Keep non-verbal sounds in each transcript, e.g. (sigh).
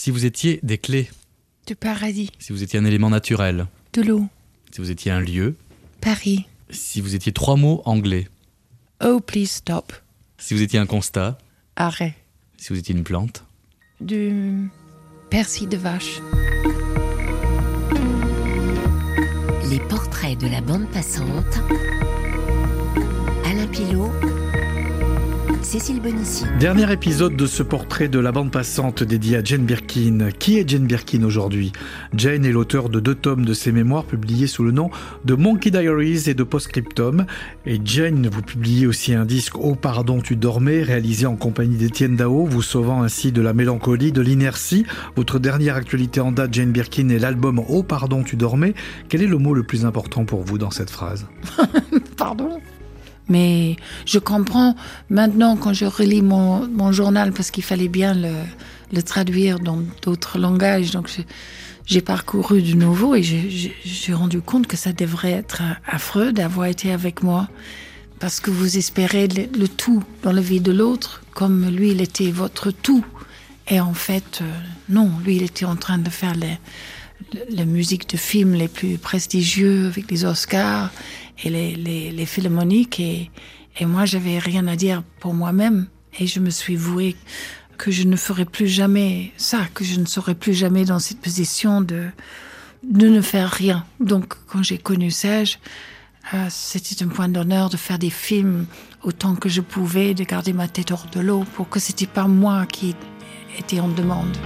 Si vous étiez des clés, Du paradis. si vous étiez un élément naturel, De l'eau. si vous étiez un lieu, Paris. si vous étiez trois mots anglais, Oh, please stop. si vous étiez un constat, Arrêt. si vous étiez une plante, Du persil de vache. Les portraits de la bande passante. Alain Pilot. Cécile Bonissi. Dernier épisode de ce portrait de la bande passante dédié à Jane Birkin. Qui est Jane Birkin aujourd'hui? Jane est l'auteur de deux tomes de ses mémoires publiés sous le nom de Monkey Diaries et de Postscriptum. Et Jane, vous publiez aussi un disque Oh pardon tu dormais, réalisé en compagnie d'Étienne Dao, vous sauvant ainsi de la mélancolie, de l'inertie. Votre dernière actualité en date, Jane Birkin, est l'album Oh pardon tu dormais. Quel est le mot le plus important pour vous dans cette phrase? (laughs) Pardon? Mais je comprends maintenant quand je relis mon, mon journal parce qu'il fallait bien le, traduire dans d'autres langages. Donc j'ai parcouru de nouveau et j'ai- rendu compte que ça devrait être affreux d'avoir été avec moi parce que vous espérez le, tout dans la vie de l'autre comme lui il était votre tout. Et en fait, euh, non, lui il était en train de faire la musique de films les plus prestigieux avec les Oscars et les, les, les philharmoniques et, et moi j'avais rien à dire pour moi-même et je me suis vouée que je ne ferai plus jamais ça, que je ne serai plus jamais dans cette position de, de ne faire rien. Donc quand j'ai connu Serge, euh, c'était un point d'honneur de faire des films autant que je pouvais, de garder ma tête hors de l'eau pour que c'était pas moi qui était en demande.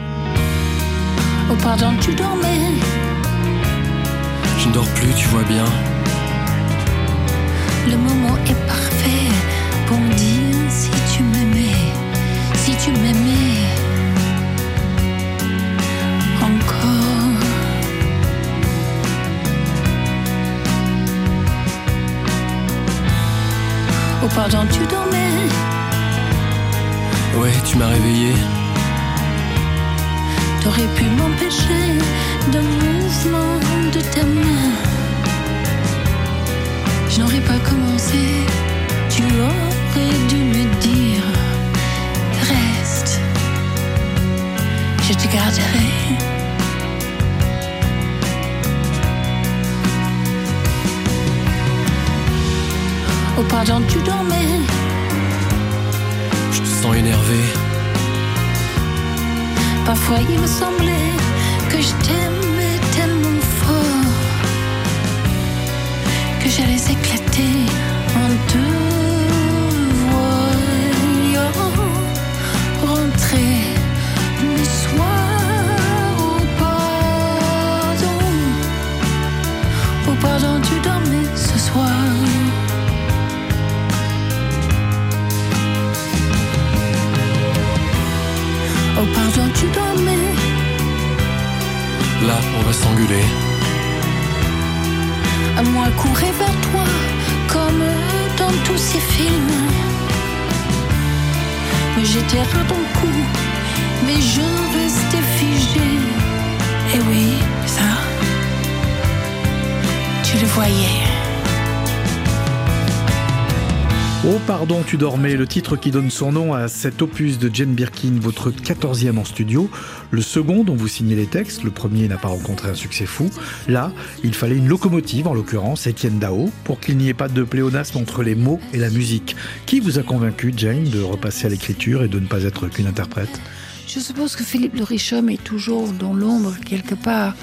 Oh pardon, tu dormais Je ne dors plus, tu vois bien. Le moment est parfait pour me dire si tu m'aimais, si tu m'aimais encore. Oh pardon, tu dormais, Ouais, tu m'as réveillé. t'aurais pu m'empêcher d'un mouvement de ta main. Je n'aurais pas commencé, tu aurais dû me dire Reste, je te garderai. Oh pardon, tu dormais, Je te sens énervé. parfois il me semblait que je t'aimais j'allais éclater en deux voyant rentrer le soir. Oh pardon, oh pardon, tu dormais ce soir. Oh pardon, tu dormais. Là, on va s'engueuler. À moi courir vers toi comme dans tous ces films. Mais j'étais à ton cou, mais je restais figé. Et oui, ça, tu le voyais. Oh pardon tu dormais, le titre qui donne son nom à cet opus de Jane Birkin, votre 14e en studio, le second dont vous signez les textes, le premier n'a pas rencontré un succès fou. Là, il fallait une locomotive, en l'occurrence Étienne Dao, pour qu'il n'y ait pas de pléonasme entre les mots et la musique. Qui vous a convaincu, Jane, de repasser à l'écriture et de ne pas être qu'une interprète? Je suppose que Philippe le Richomme est toujours dans l'ombre quelque part.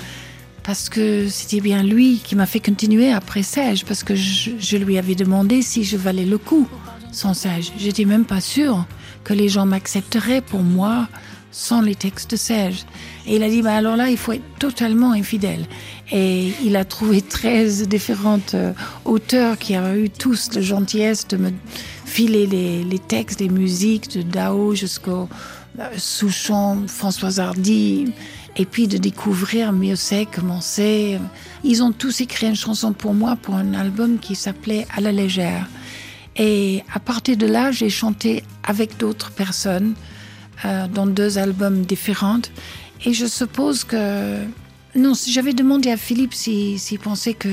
Parce que c'était bien lui qui m'a fait continuer après Sage, parce que je, lui avais demandé si je valais le coup sans Sage. J'étais même pas sûre que les gens m'accepteraient pour moi sans les textes de Sage. Et il a dit, bah alors là, il faut être totalement infidèle. Et il a trouvé 13 différentes euh, auteurs qui avaient eu tous la gentillesse de me filer les, les textes, les musiques de Dao jusqu'au euh, Souchon, François Hardy, et puis de découvrir mieux c'est, comment c'est. Ils ont tous écrit une chanson pour moi pour un album qui s'appelait À la légère. Et à partir de là, j'ai chanté avec d'autres personnes euh, dans deux albums différents. Et je suppose que non, j'avais demandé à Philippe s'il pensait que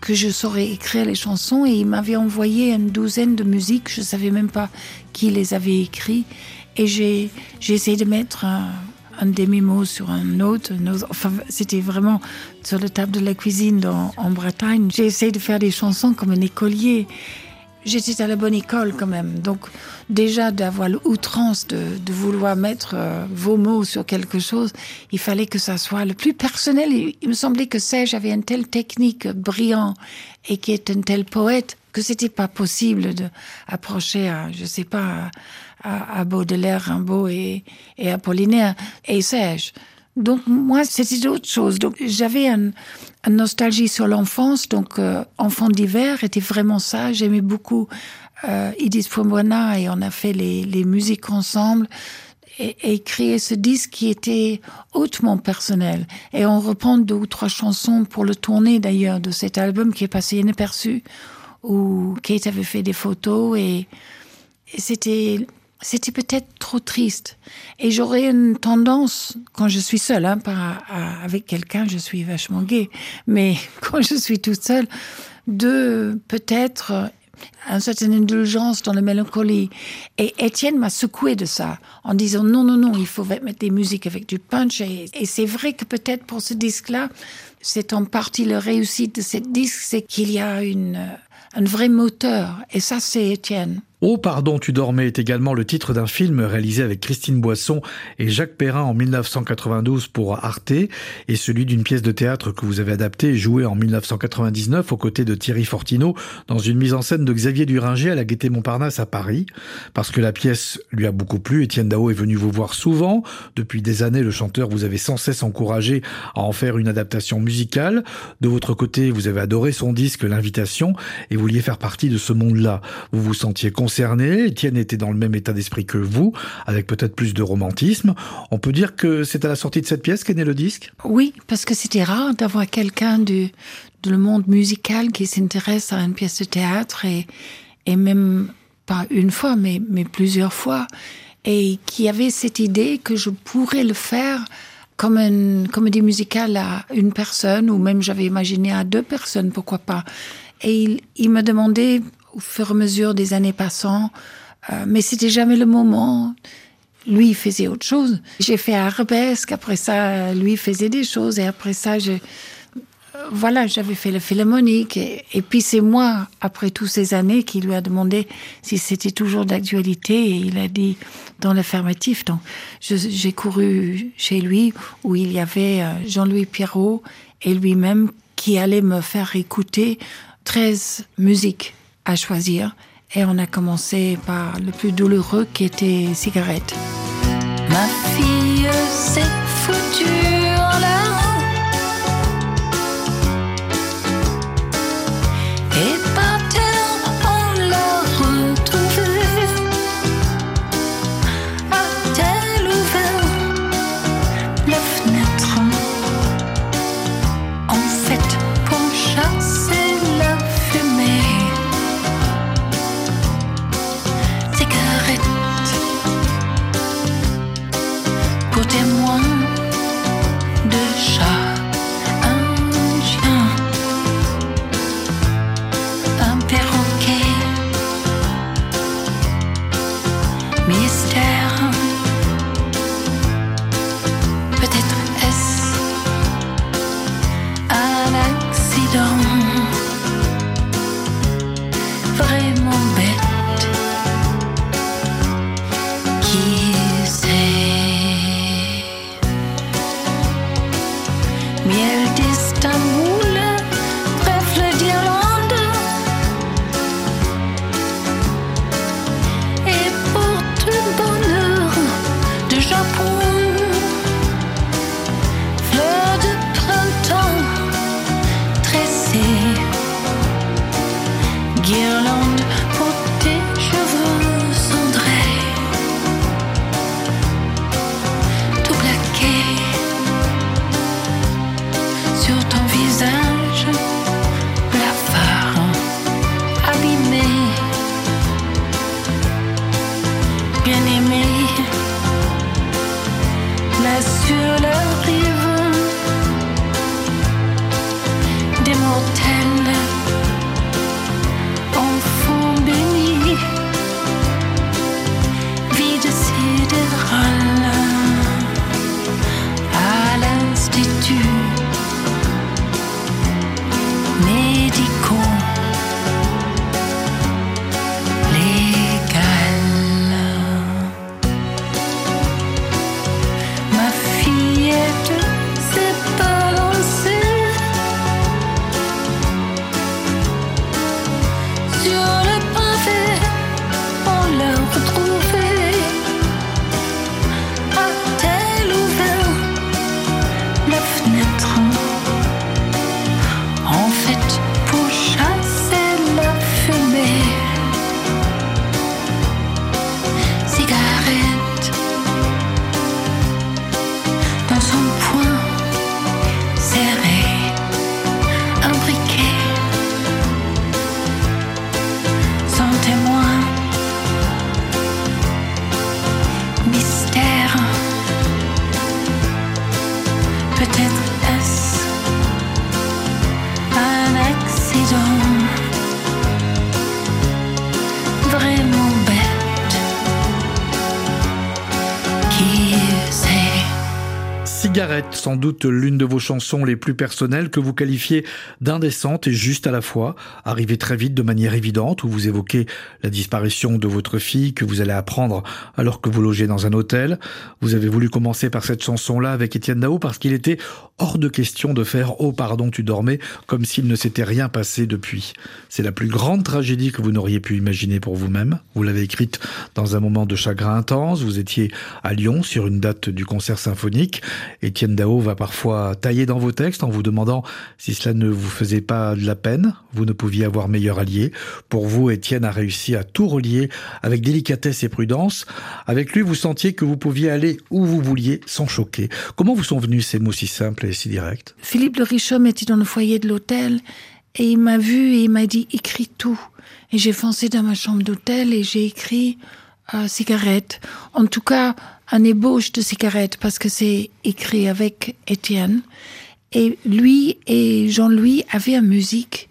que je saurais écrire les chansons et il m'avait envoyé une douzaine de musiques. Je savais même pas qui les avait écrits et j'ai essayé de mettre un, un demi-mot sur un autre. Enfin, c'était vraiment sur la table de la cuisine dans- en Bretagne. J'ai essayé de faire des chansons comme un écolier. J'étais à la bonne école quand même. Donc déjà d'avoir l'outrance de, vouloir mettre euh, vos mots sur quelque chose, il fallait que ça soit le plus personnel. Et il me semblait que Serge avait une telle technique brillant et qui est un tel poète que c'était pas possible de approcher à, je sais pas, à, à- à Baudelaire, Rimbaud et, et Apollinaire et Serge. Donc moi, c'était autre chose. Donc j'avais un, une nostalgie sur l'enfance. Donc euh, Enfant d'hiver était vraiment ça. J'aimais beaucoup euh, Fombona et on a fait les, les musiques ensemble et, et créé ce disque qui était hautement personnel. Et on reprend deux ou trois chansons pour le tourner d'ailleurs de cet album qui est passé inaperçu où Kate avait fait des photos et c'était c'était peut-être trop triste. Et j'aurais une tendance, quand je suis seule, hein, pas à- avec quelqu'un, je suis vachement gay, mais (laughs) quand je suis toute seule, de peut-être une certaine indulgence dans la mélancolie. Et Étienne m'a secoué de ça, en disant non, non, non, il faut mettre des musiques avec du punch. Et, c'est vrai que peut-être pour ce disque-là, c'est en partie la réussite de ce disque, c'est qu'il y a une, un vrai moteur. Et ça, c'est Étienne. Oh pardon, tu dormais est également le titre d'un film réalisé avec Christine Boisson et Jacques Perrin en 1992 pour Arte et celui d'une pièce de théâtre que vous avez adaptée et jouée en 1999 aux côtés de Thierry Fortineau dans une mise en scène de Xavier Duringer à la Gaîté Montparnasse à Paris. Parce que la pièce lui a beaucoup plu, Étienne Dao est venu vous voir souvent. Depuis des années, le chanteur vous avez sans cesse encouragé à en faire une adaptation musicale. De votre côté, vous avez adoré son disque L'invitation et vouliez faire partie de ce monde-là. Vous vous sentiez concerné, Étienne était dans le même état d'esprit que vous, avec peut-être plus de romantisme. On peut dire que c'est à la sortie de cette pièce qu'est né le disque? Oui, parce que c'était rare d'avoir quelqu'un du, le monde musical qui s'intéresse à une pièce de théâtre et, et même pas une fois, mais, mais plusieurs fois, et qui avait cette idée que je pourrais le faire comme une comédie musicale à une personne, ou même j'avais imaginé à deux personnes, pourquoi pas. Et il, il me demandait au fur et à mesure des années passant, euh, mais c'était jamais le moment. Lui, faisait autre chose. J'ai fait Arabesque, après ça, lui faisait des choses, et après ça, je, voilà, j'avais fait le philharmonique, et, et puis c'est moi, après toutes ces années, qui lui a demandé si c'était toujours d'actualité, et il a dit dans l'affirmatif. Donc, j'ai couru chez lui, où il y avait euh, Jean-Louis Pierrot et lui-même qui allaient me faire écouter 13 musiques à choisir. Et on a commencé par le plus douloureux qui était Cigarette. Ma fille s'est foutue Cigarette, sans doute l'une de vos chansons les plus personnelles que vous qualifiez d'indécente et juste à la fois, arrivée très vite de manière évidente où vous évoquez la disparition de votre fille que vous allez apprendre alors que vous logez dans un hôtel. Vous avez voulu commencer par cette chanson-là avec Étienne Dao parce qu'il était hors de question de faire Oh pardon tu dormais comme s'il ne s'était rien passé depuis. C'est la plus grande tragédie que vous n'auriez pu imaginer pour vous-même. Vous l'avez écrite dans un moment de chagrin intense. Vous étiez à Lyon sur une date du concert symphonique Étienne Dao va parfois tailler dans vos textes en vous demandant si cela ne vous faisait pas de la peine. Vous ne pouviez avoir meilleur allié. Pour vous, Étienne a réussi à tout relier avec délicatesse et prudence. Avec lui, vous sentiez que vous pouviez aller où vous vouliez sans choquer. Comment vous sont venus ces mots si simples et si directs? Philippe le Richomme était dans le foyer de l'hôtel et il m'a vu et il m'a dit écris tout. Et j'ai foncé dans ma chambre d'hôtel et j'ai écrit euh, cigarette. En tout cas, un ébauche de cigarette parce que c'est écrit avec Étienne. Et lui et Jean-Louis avaient une musique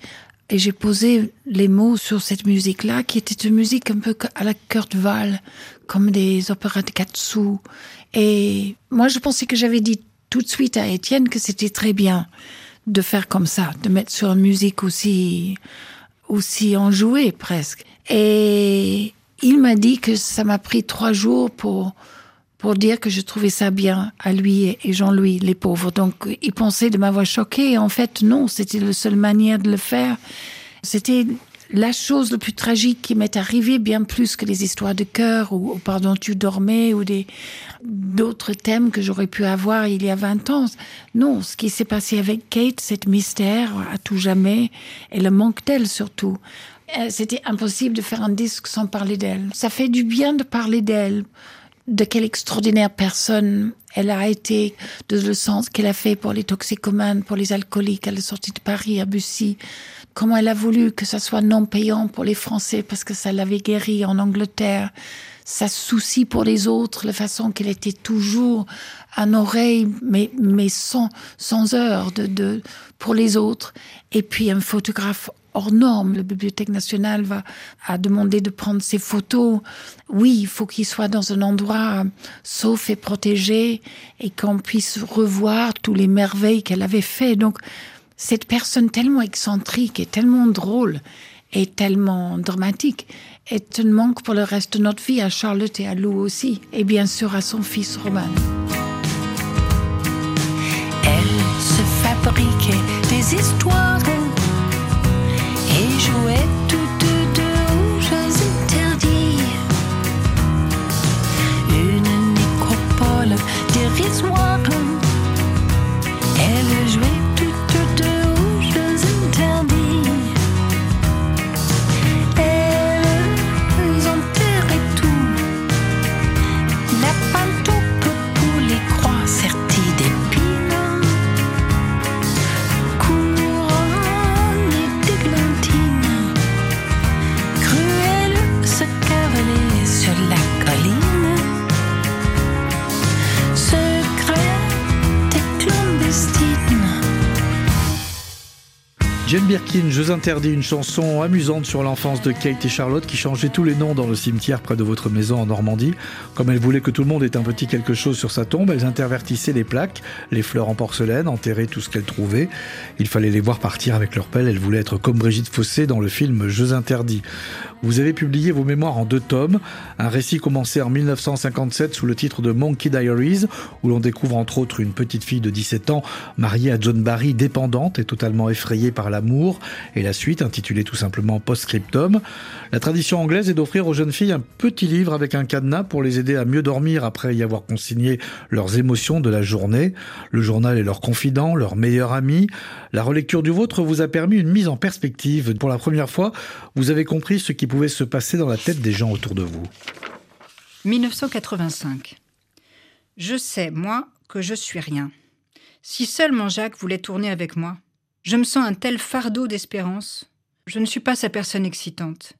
et j'ai posé les mots sur cette musique-là qui était une musique un peu à la Kurt Weill, comme des opéras de Katsu. Et moi, je pensais que j'avais dit tout de suite à Étienne que c'était très bien de faire comme ça, de mettre sur une musique aussi, aussi enjouée presque. Et il m'a dit que ça m'a pris trois jours pour, pour dire que je trouvais ça bien à lui et Jean-Louis, les pauvres. Donc, il pensait de m'avoir choqué. En fait, non, c'était la seule manière de le faire. C'était la chose la plus tragique qui m'est arrivée, bien plus que les histoires de cœur ou, pardon, tu dormais ou des, d'autres thèmes que j'aurais pu avoir il y a 20 ans. Non, ce qui s'est passé avec Kate, cet mystère à tout jamais et le manque d'elle surtout. Euh, C'était impossible de faire un disque sans parler d'elle. Ça fait du bien de parler d'elle de quelle extraordinaire personne elle a été, de le sens qu'elle a fait pour les toxicomanes, pour les alcooliques à la sortie de Paris, à Bussy. Comment elle a voulu que ça soit non payant pour les Français parce que ça l'avait guéri en Angleterre. Sa souci pour les autres, la façon qu'elle était toujours à oreille, mais, mais sans, sans heure de, de, pour les autres. Et puis un photographe hors norme. La Bibliothèque nationale va a demandé de prendre ces photos. Oui, il faut qu'il soit dans un endroit sauf et protégé et qu'on puisse revoir tous les merveilles qu'elle avait fait. Donc, cette personne tellement excentrique et tellement drôle et tellement dramatique est un manque pour le reste de notre vie à Charlotte et à Lou aussi, et bien sûr à son fils Roman. Elle se fabriquait des histoires dérisoire. Elle Birkin, Jeux interdits, une chanson amusante sur l'enfance de Kate et Charlotte qui changeait tous les noms dans le cimetière près de votre maison en Normandie. Comme elle voulait que tout le monde ait un petit quelque chose sur sa tombe, elles intervertissaient les plaques, les fleurs en porcelaine, enterraient tout ce qu'elles trouvaient. Il fallait les voir partir avec leur pelle, elles voulaient être comme Brigitte Fossé dans le film Jeux interdits. Vous avez publié vos mémoires en deux tomes, un récit commencé en 1957 sous le titre de Monkey Diaries, où l'on découvre entre autres une petite fille de 17 ans mariée à John Barry, dépendante et totalement effrayée par l'amour, et la suite intitulée tout simplement Postscriptum. La tradition anglaise est d'offrir aux jeunes filles un petit livre avec un cadenas pour les aider à mieux dormir après y avoir consigné leurs émotions de la journée. Le journal est leur confident, leur meilleur ami. La relecture du vôtre vous a permis une mise en perspective. Pour la première fois, vous avez compris ce qui pouvait se passer dans la tête des gens autour de vous. 1985. Je sais, moi, que je suis rien. Si seulement Jacques voulait tourner avec moi. Je me sens un tel fardeau d'espérance. Je ne suis pas sa personne excitante.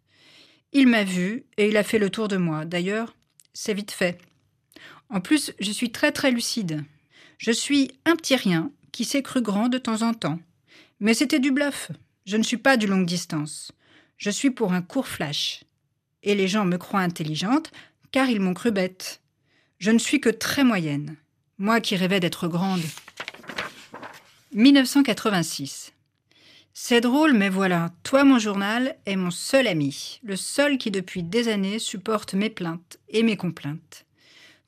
Il m'a vu et il a fait le tour de moi. D'ailleurs, c'est vite fait. En plus, je suis très très lucide. Je suis un petit rien qui s'est cru grand de temps en temps. Mais c'était du bluff. Je ne suis pas du longue distance. Je suis pour un court flash. Et les gens me croient intelligente car ils m'ont cru bête. Je ne suis que très moyenne. Moi qui rêvais d'être grande. 1986. C'est drôle, mais voilà, toi, mon journal, est mon seul ami, le seul qui depuis des années supporte mes plaintes et mes complaintes.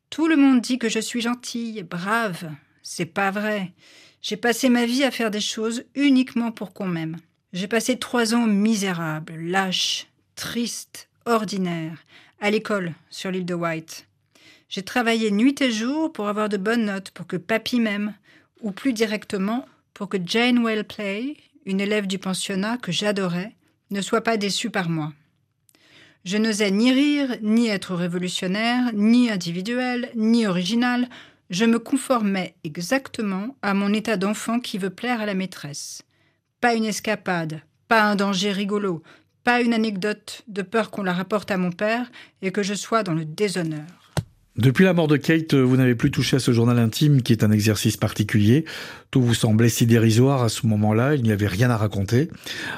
Tout le monde dit que je suis gentille, brave. C'est pas vrai. J'ai passé ma vie à faire des choses uniquement pour qu'on m'aime. J'ai passé trois ans misérables, lâches, tristes, ordinaires, à l'école sur l'île de White. J'ai travaillé nuit et jour pour avoir de bonnes notes, pour que papy m'aime, ou plus directement, pour que Jane Wellplay, une élève du pensionnat que j'adorais, ne soit pas déçue par moi. Je n'osais ni rire, ni être révolutionnaire, ni individuel, ni original. Je me conformais exactement à mon état d'enfant qui veut plaire à la maîtresse. Pas une escapade, pas un danger rigolo, pas une anecdote de peur qu'on la rapporte à mon père et que je sois dans le déshonneur. Depuis la mort de Kate, vous n'avez plus touché à ce journal intime qui est un exercice particulier. Tout vous semblait si dérisoire à ce moment-là, il n'y avait rien à raconter.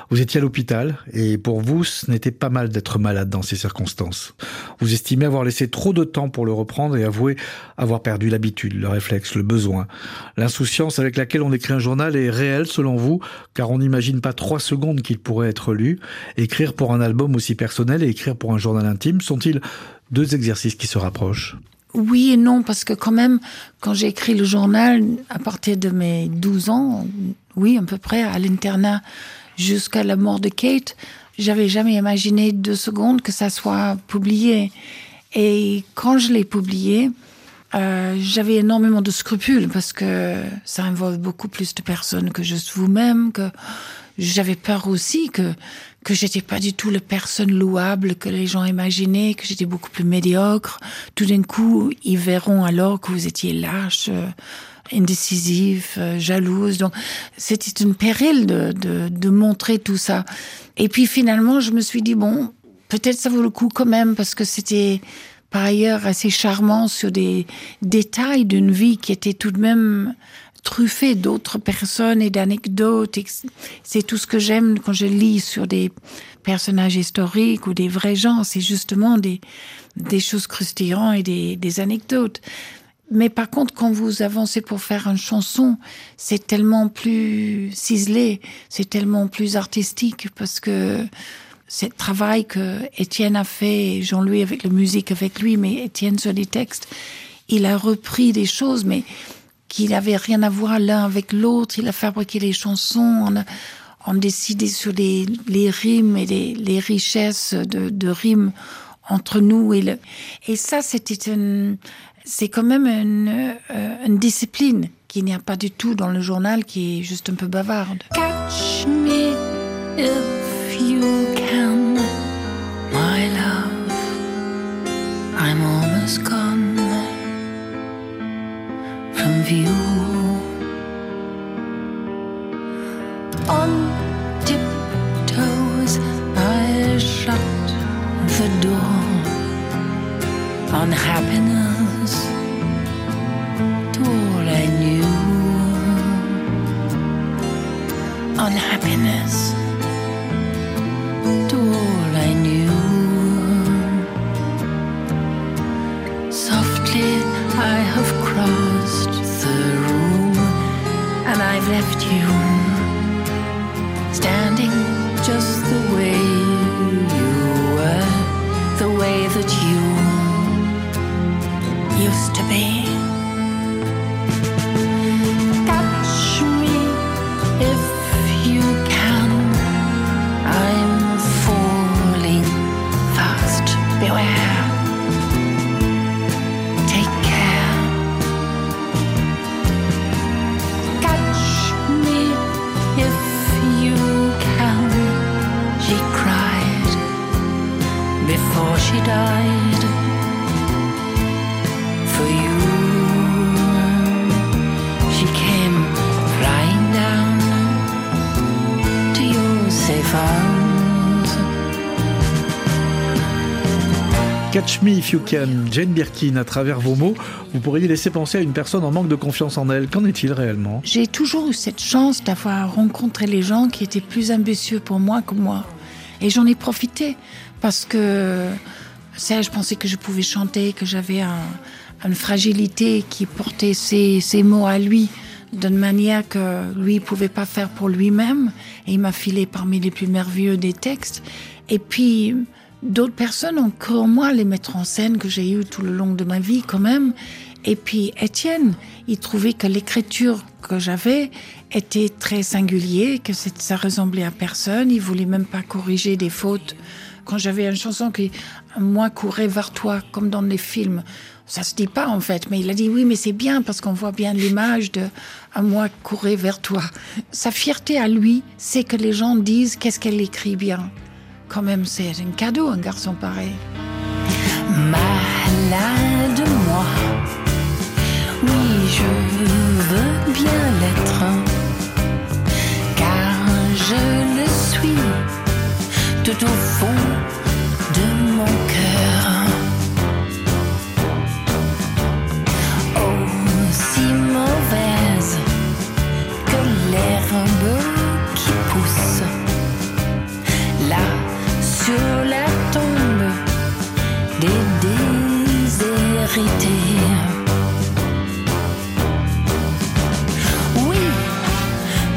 Vous étiez à l'hôpital et pour vous, ce n'était pas mal d'être malade dans ces circonstances. Vous estimez avoir laissé trop de temps pour le reprendre et avouer avoir perdu l'habitude, le réflexe, le besoin. L'insouciance avec laquelle on écrit un journal est réelle selon vous, car on n'imagine pas trois secondes qu'il pourrait être lu. Écrire pour un album aussi personnel et écrire pour un journal intime sont-ils deux exercices qui se rapprochent Oui et non, parce que quand même, quand j'ai écrit le journal, à partir de mes 12 ans, oui, à peu près, à l'internat, jusqu'à la mort de Kate, j'avais jamais imaginé deux secondes que ça soit publié. Et quand je l'ai publié, euh, j'avais énormément de scrupules parce que ça involve beaucoup plus de personnes que juste vous-même, que j'avais peur aussi que que j'étais pas du tout la personne louable que les gens imaginaient, que j'étais beaucoup plus médiocre. Tout d'un coup, ils verront alors que vous étiez lâche, euh, indécisif, euh, jalouse. Donc, c'était une péril de, de, de montrer tout ça. Et puis finalement, je me suis dit bon, peut-être ça vaut le coup quand même parce que c'était par ailleurs assez charmant sur des détails d'une vie qui était tout de même truffé d'autres personnes et d'anecdotes. C'est tout ce que j'aime quand je lis sur des personnages historiques ou des vrais gens. C'est justement des, des choses croustillantes et des, des anecdotes. Mais par contre, quand vous avancez pour faire une chanson, c'est tellement plus ciselé, c'est tellement plus artistique parce que c'est le travail que Étienne a fait, Jean-Louis avec la musique avec lui, mais Étienne sur les textes, il a repris des choses, mais qui n'avaient rien à voir l'un avec l'autre. Il a fabriqué les chansons, on a, décidé sur les, rimes et les, richesses de, rimes entre nous et ça c'était une, c'est quand même une, euh, une discipline qu'il n'y a pas du tout dans le journal qui est juste un peu bavarde. Catch me if you can, my love. I'm almost gone from view. On tiptoes, I shut the door on happiness to all I knew. On happiness to all I knew. Softly I have left you Catch Me If You Can, Jane Birkin, à travers vos mots, vous pourriez laisser penser à une personne en manque de confiance en elle. Qu'en est-il réellement? J'ai toujours eu cette chance d'avoir rencontré les gens qui étaient plus ambitieux pour moi que moi. Et j'en ai profité parce que ça, je pensais que je pouvais chanter, que j'avais un, une fragilité qui portait ses, mots à lui d'une manière que lui pouvait pas faire pour lui-même. Et il m'a filé parmi les plus merveilleux des textes. Et puis, d'autres personnes ont cru en moi les mettre en scène que j'ai eu tout le long de ma vie quand même. Et puis Étienne, il trouvait que l'écriture que j'avais était très singulier, que ça ressemblait à personne. Il voulait même pas corriger des fautes. Quand j'avais une chanson qui, moi, courait vers toi, comme dans les films, ça se dit pas en fait, mais il a dit oui, mais c'est bien parce qu'on voit bien l'image de un moi courir vers toi. Sa fierté à lui, c'est que les gens disent qu'est-ce qu'elle écrit bien. Quand même, c'est un cadeau, un garçon pareil. Malade moi, oui, je veux bien l'être, car je le suis. Tout au fond Oui,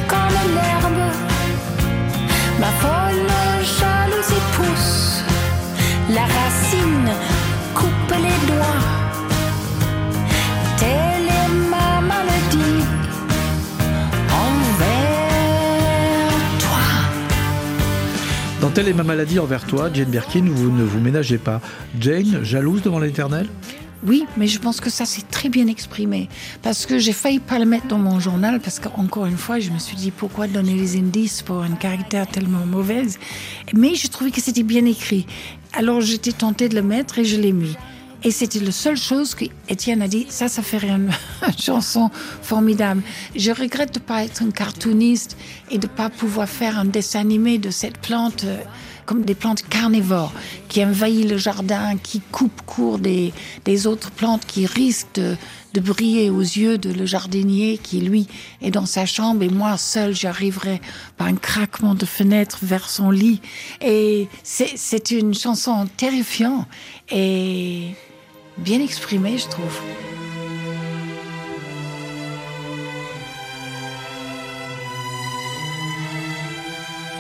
comme l'herbe, ma folle jalousie pousse. La racine coupe les doigts. Telle est ma maladie envers toi. Dans Telle est ma maladie envers toi, Jane Birkin, vous ne vous ménagez pas. Jane, jalouse devant l'éternel? Oui, mais je pense que ça c'est très bien exprimé. Parce que j'ai failli pas le mettre dans mon journal, parce qu'encore une fois, je me suis dit pourquoi donner les indices pour un caractère tellement mauvaise? Mais je trouvais que c'était bien écrit. Alors j'étais tentée de le mettre et je l'ai mis. Et c'était la seule chose que Étienne a dit, ça, ça fait rien, (laughs) une chanson formidable. Je regrette de pas être un cartooniste et de pas pouvoir faire un dessin animé de cette plante euh, comme des plantes carnivores qui envahit le jardin, qui coupe court des, des autres plantes qui risquent de, de briller aux yeux de le jardinier qui, lui, est dans sa chambre et moi seul, j'arriverai par un craquement de fenêtre vers son lit. Et c'est une chanson terrifiante et bien exprimée, je trouve.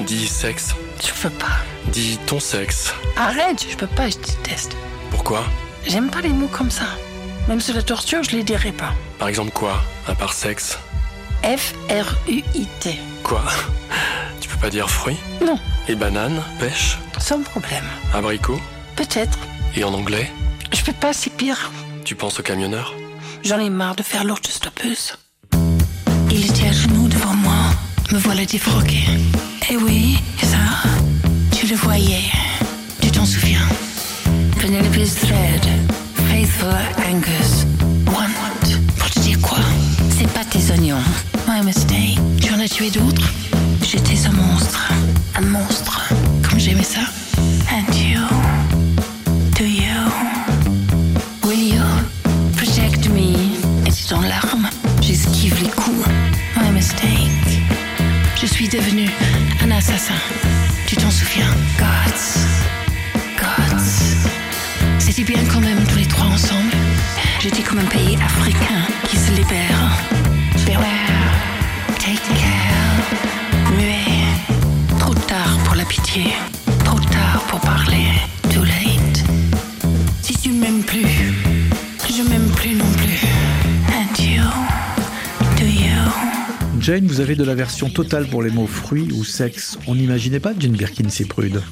Dis sexe. Je peux pas. Dis ton sexe. Arrête, je peux pas, je déteste. Pourquoi? J'aime pas les mots comme ça. Même sur la torture, je les dirai pas. Par exemple quoi? À part sexe? F-R-U-I-T. Quoi? (laughs) Tu peux pas dire fruit? Non, Et banane? Pêche? Sans problème. Abricot? Peut-être. Et en anglais? Je peux pas, c'est pire. Tu penses au camionneur? J'en ai marre de faire l'autostoppeuse. Il était à genoux devant moi. Me voilà défroquée. Eh oui, ça, tu le voyais. Tu t'en souviens? Penelope's Thread, Faithful Angus, One. Pour te dire quoi? C'est pas tes oignons. My mistake. Tu en as tué d'autres? J'étais un monstre. Un monstre. Comme j'aimais ça. And you. Do you? Will you protect me? Et c'est en larmes, j'esquive les coups. My mistake. Je suis devenu Tu t'en souviens? Gods. Gods. C'était bien quand même tous les trois ensemble. J'étais comme un pays africain qui se libère. Beware. Take care. Muet. Trop tard pour la pitié. Trop tard pour parler. Jane, vous avez de la version totale pour les mots fruits ou sexe. On n'imaginait pas Jane Birkin si prude.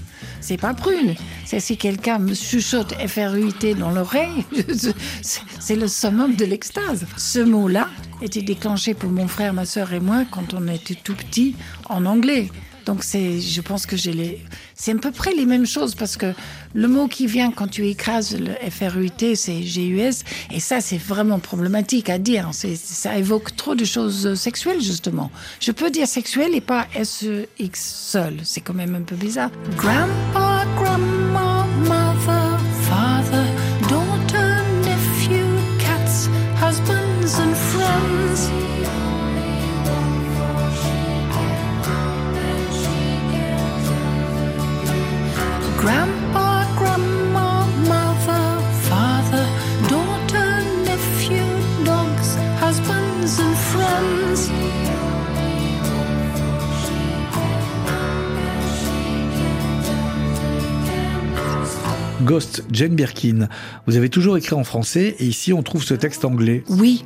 C'est pas prune. C'est si quelqu'un me chuchote FRUIT dans l'oreille, (laughs) c'est- le summum de l'extase. Ce mot-là était déclenché pour mon frère, ma sœur et moi quand on était tout petits en anglais. Donc c'est, je pense que j'ai les, c'est à peu près les mêmes choses parce que le mot qui vient quand tu écrases le FRUT, c'est GUS, et ça c'est vraiment problématique à dire. Ça évoque trop de choses sexuelles justement. Je peux dire sexuel et pas SEX seul. C'est quand même un peu bizarre. Grandpa, grandma, Ghost, Jane Birkin. Vous avez toujours écrit en français et ici on trouve ce texte anglais. Oui,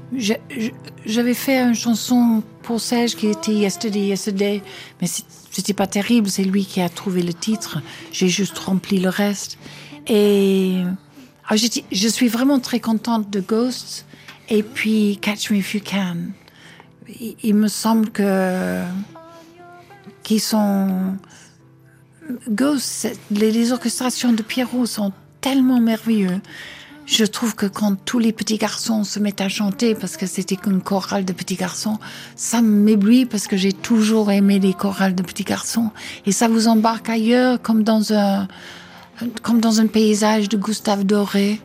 j'avais fait une chanson pour Serge qui était Yesterday, Yesterday, mais c'est- c'était pas terrible, c'est lui qui a trouvé le titre. J'ai juste rempli le reste. Et ah, je suis vraiment très contente de Ghosts et puis Catch Me If You Can. Il, me semble que qu'ils sont Ghosts, les, les orchestrations de Pierrot sont tellement merveilleux. Je trouve que quand tous les petits garçons se mettent à chanter, parce que c'était qu'une chorale de petits garçons, ça m'éblouit parce que j'ai toujours aimé les chorales de petits garçons. Et ça vous embarque ailleurs, comme dans un, comme dans un paysage de Gustave Doré,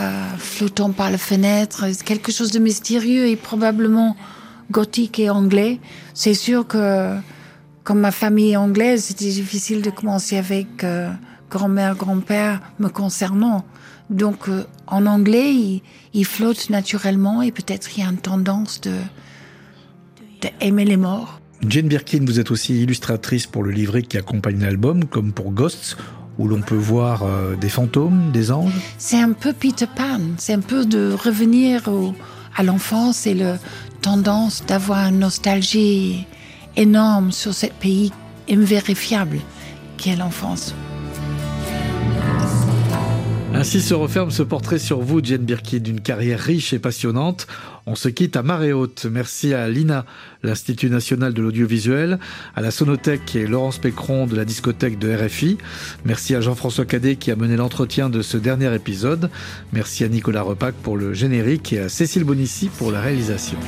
euh, flottant par la fenêtre. Quelque chose de mystérieux et probablement gothique et anglais. C'est sûr que, comme ma famille est anglaise, c'était difficile de commencer avec euh, grand-mère, grand-père me concernant. Donc, euh, en anglais, il, il flotte naturellement et peut-être il y a une tendance de, de aimer les morts. Jane Birkin, vous êtes aussi illustratrice pour le livret qui accompagne l'album, comme pour Ghosts, où l'on peut voir euh, des fantômes, des anges. C'est un peu Peter Pan, c'est un peu de revenir au- à l'enfance et le tendance d'avoir une nostalgie énorme sur ce pays invérifiable qu'est l'enfance. Ainsi se referme ce portrait sur vous, Jane Birkin, d'une carrière riche et passionnante. On se quitte à marée haute. Merci à l'INA, l'Institut national de l'audiovisuel, à la Sonothèque et Laurence Pécron de la discothèque de RFI. Merci à Jean-François Cadet qui a mené l'entretien de ce dernier épisode. Merci à Nicolas Repac pour le générique et à Cécile Bonissi pour la réalisation.